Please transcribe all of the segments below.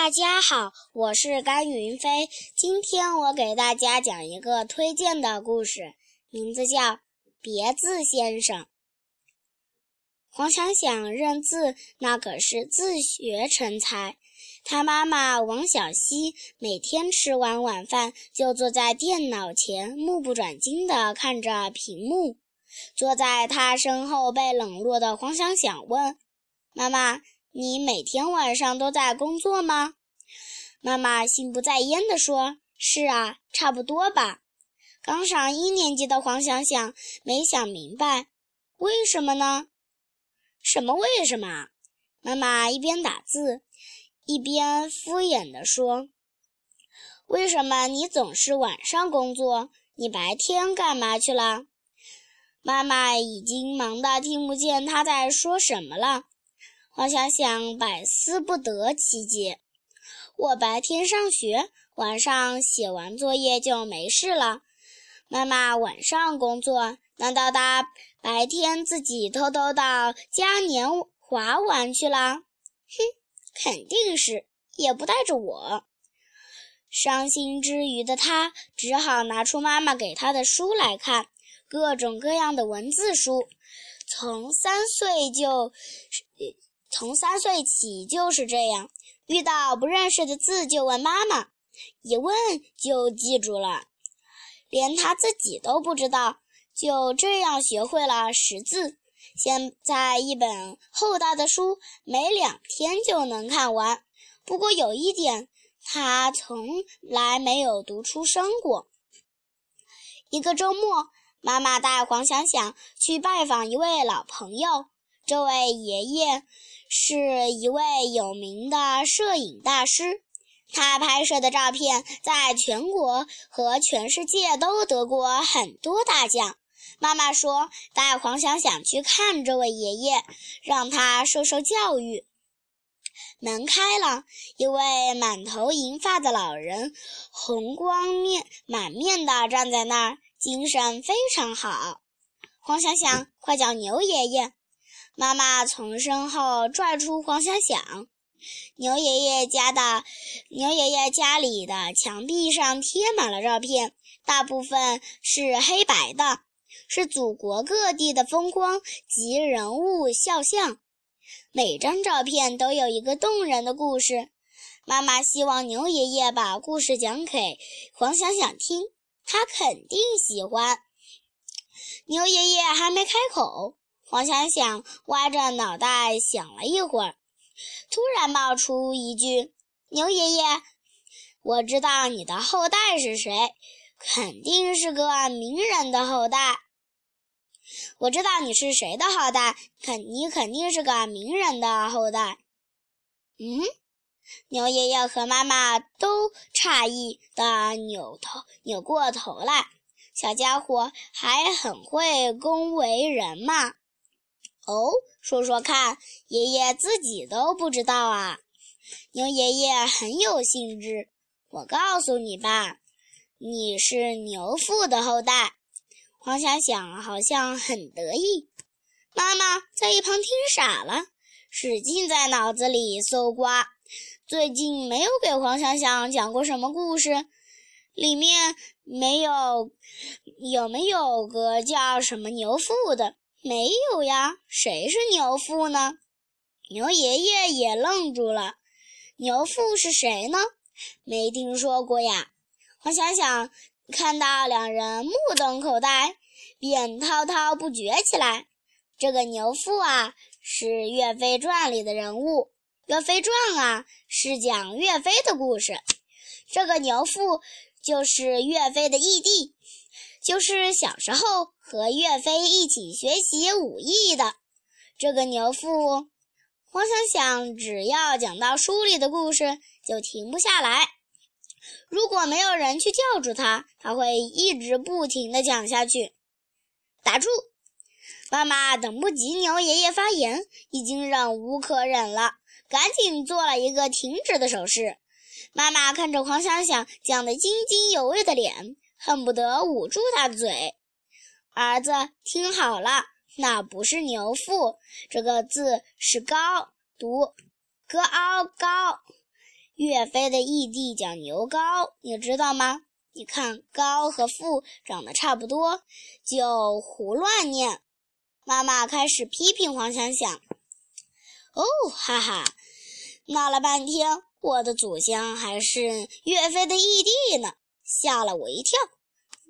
大家好，我是甘云飞。今天我给大家讲一个推荐的故事，名字叫《别字先生》。黄想想认字那可是自学成才，他妈妈王小溪每天吃完晚饭就坐在电脑前，目不转睛地看着屏幕。坐在他身后被冷落的黄想想问：“妈妈。”你每天晚上都在工作吗？妈妈心不在焉地说：“是啊，差不多吧。”刚上一年级的黄想想没想明白，为什么呢？什么为什么？妈妈一边打字，一边敷衍地说：“为什么你总是晚上工作？你白天干嘛去了？”妈妈已经忙得听不见他在说什么了。黄想想百思不得其解。我白天上学，晚上写完作业就没事了。妈妈晚上工作，难道她白天自己偷偷到嘉年华玩去了？哼，肯定是，也不带着我。伤心之余的他，只好拿出妈妈给他的书来看，各种各样的文字书，从三岁就。从三岁起就是这样，遇到不认识的字就问妈妈，一问就记住了，连他自己都不知道，就这样学会了识字。现在一本厚大的书，没两天就能看完。不过有一点，他从来没有读出声过。一个周末，妈妈带黄想想去拜访一位老朋友，这位爷爷。是一位有名的摄影大师，他拍摄的照片在全国和全世界都得过很多大奖。妈妈说带黄想想去看这位爷爷，让他受受教育。门开了，一位满头银发的老人，红光面满面的站在那儿，精神非常好。黄想想，快叫牛爷爷。妈妈从身后拽出黄想想，牛爷爷家的牛爷爷家里的墙壁上贴满了照片，大部分是黑白的，是祖国各地的风光及人物肖像。每张照片都有一个动人的故事。妈妈希望牛爷爷把故事讲给黄想想听，他肯定喜欢。牛爷爷还没开口。黄想想歪着脑袋想了一会儿，突然冒出一句：“牛爷爷，我知道你的后代是谁，肯定是个名人的后代。我知道你是谁的后代，肯你肯定是个名人的后代。”嗯，牛爷爷和妈妈都诧异地扭头扭过头来，小家伙还很会恭维人嘛。哦，说说看，爷爷自己都不知道啊。牛爷爷很有兴致，我告诉你吧，你是牛父的后代。黄想想好像很得意，妈妈在一旁听傻了，使劲在脑子里搜刮。最近没有给黄想想讲过什么故事，里面没有有没有个叫什么牛父的？没有呀，谁是牛父呢？牛爷爷也愣住了。牛父是谁呢？没听说过呀。黄想想看到两人目瞪口呆，便滔滔不绝起来。这个牛父啊，是《岳飞传》里的人物。《岳飞传》啊，是讲岳飞的故事。这个牛父就是岳飞的义弟。就是小时候和岳飞一起学习武艺的这个牛父，黄想想只要讲到书里的故事就停不下来。如果没有人去叫住他，他会一直不停地讲下去。打住！妈妈等不及牛爷爷发言，已经忍无可忍了，赶紧做了一个停止的手势。妈妈看着黄想想讲得津津有味的脸。恨不得捂住他的嘴。儿子，听好了，那不是牛腹，这个字是高，读，g 凹高。岳飞的义弟叫牛皋，你知道吗？你看“高”和“富”长得差不多，就胡乱念。妈妈开始批评黄想想。哦，哈哈，闹了半天，我的祖先还是岳飞的义弟呢，吓了我一跳。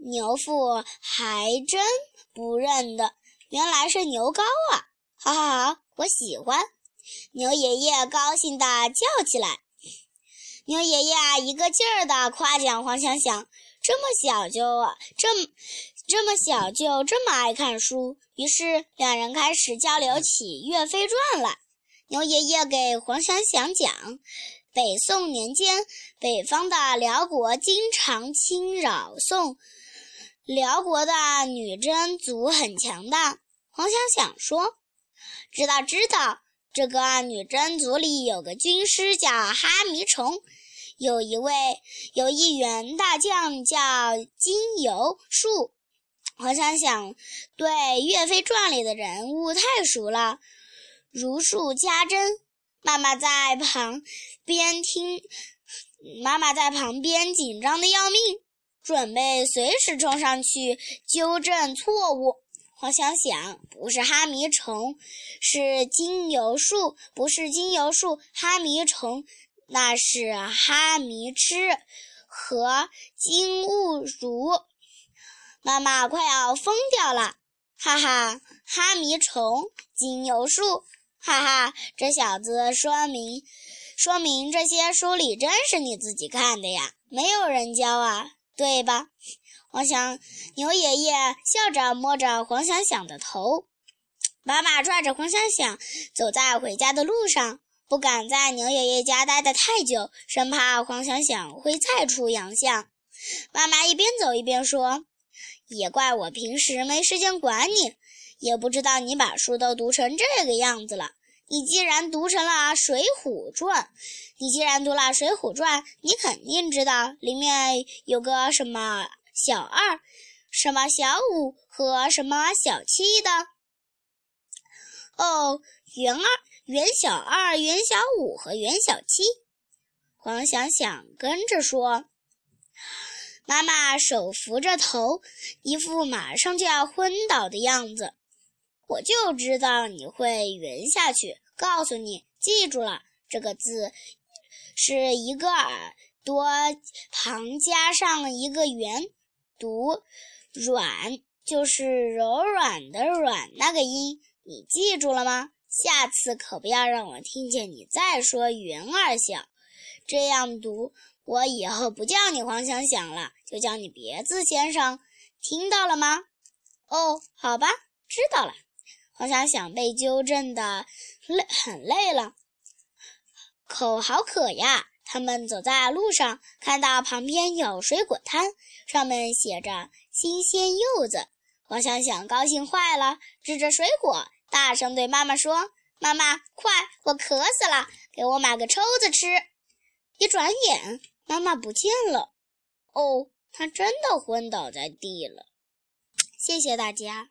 牛父还真不认得，原来是牛皋啊！好好好，我喜欢。牛爷爷高兴地叫起来。牛爷爷，一个劲儿地夸奖黄想想，这么小就这这么小就这么爱看书。于是两人开始交流起《岳飞传》来。牛爷爷给黄想想讲，北宋年间，北方的辽国经常侵扰宋。辽国的女真族很强大。黄想想说：“知道，知道。这个女真族里有个军师叫哈迷虫，有一位有一员大将叫金由术。”黄想想对《岳飞传》里的人物太熟了，如数家珍。妈妈在旁边听，妈妈在旁边紧张的要命。准备随时冲上去纠正错误。黄想想，不是哈迷虫，是金油树；不是金油树，哈迷虫，那是哈迷吃和金兀术。妈妈快要疯掉了！哈哈，哈迷虫，金油树，哈哈，这小子说明，说明这些书里真是你自己看的呀，没有人教啊。对吧？黄翔牛爷爷笑着摸着黄想想的头，妈妈拽着黄想想走在回家的路上，不敢在牛爷爷家待得太久，生怕黄想想会再出洋相。妈妈一边走一边说：“也怪我平时没时间管你，也不知道你把书都读成这个样子了。”你既然读成了《水浒传》，你既然读了《水浒传》，你肯定知道里面有个什么小二、什么小五和什么小七的。哦，袁二、袁小二、袁小五和袁小七。黄想想跟着说，妈妈手扶着头，一副马上就要昏倒的样子。我就知道你会圆下去。告诉你，记住了，这个字是一个耳朵旁加上一个圆，读软，就是柔软的软那个音。你记住了吗？下次可不要让我听见你再说圆二小，这样读，我以后不叫你黄想想了，就叫你别字先生，听到了吗？哦，好吧，知道了。黄想想被纠正的累，很累了，口好渴呀。他们走在路上，看到旁边有水果摊，上面写着“新鲜柚子”。黄想想高兴坏了，指着水果，大声对妈妈说：“妈妈，快，我渴死了，给我买个抽子吃。”一转眼，妈妈不见了。哦，她真的昏倒在地了。谢谢大家。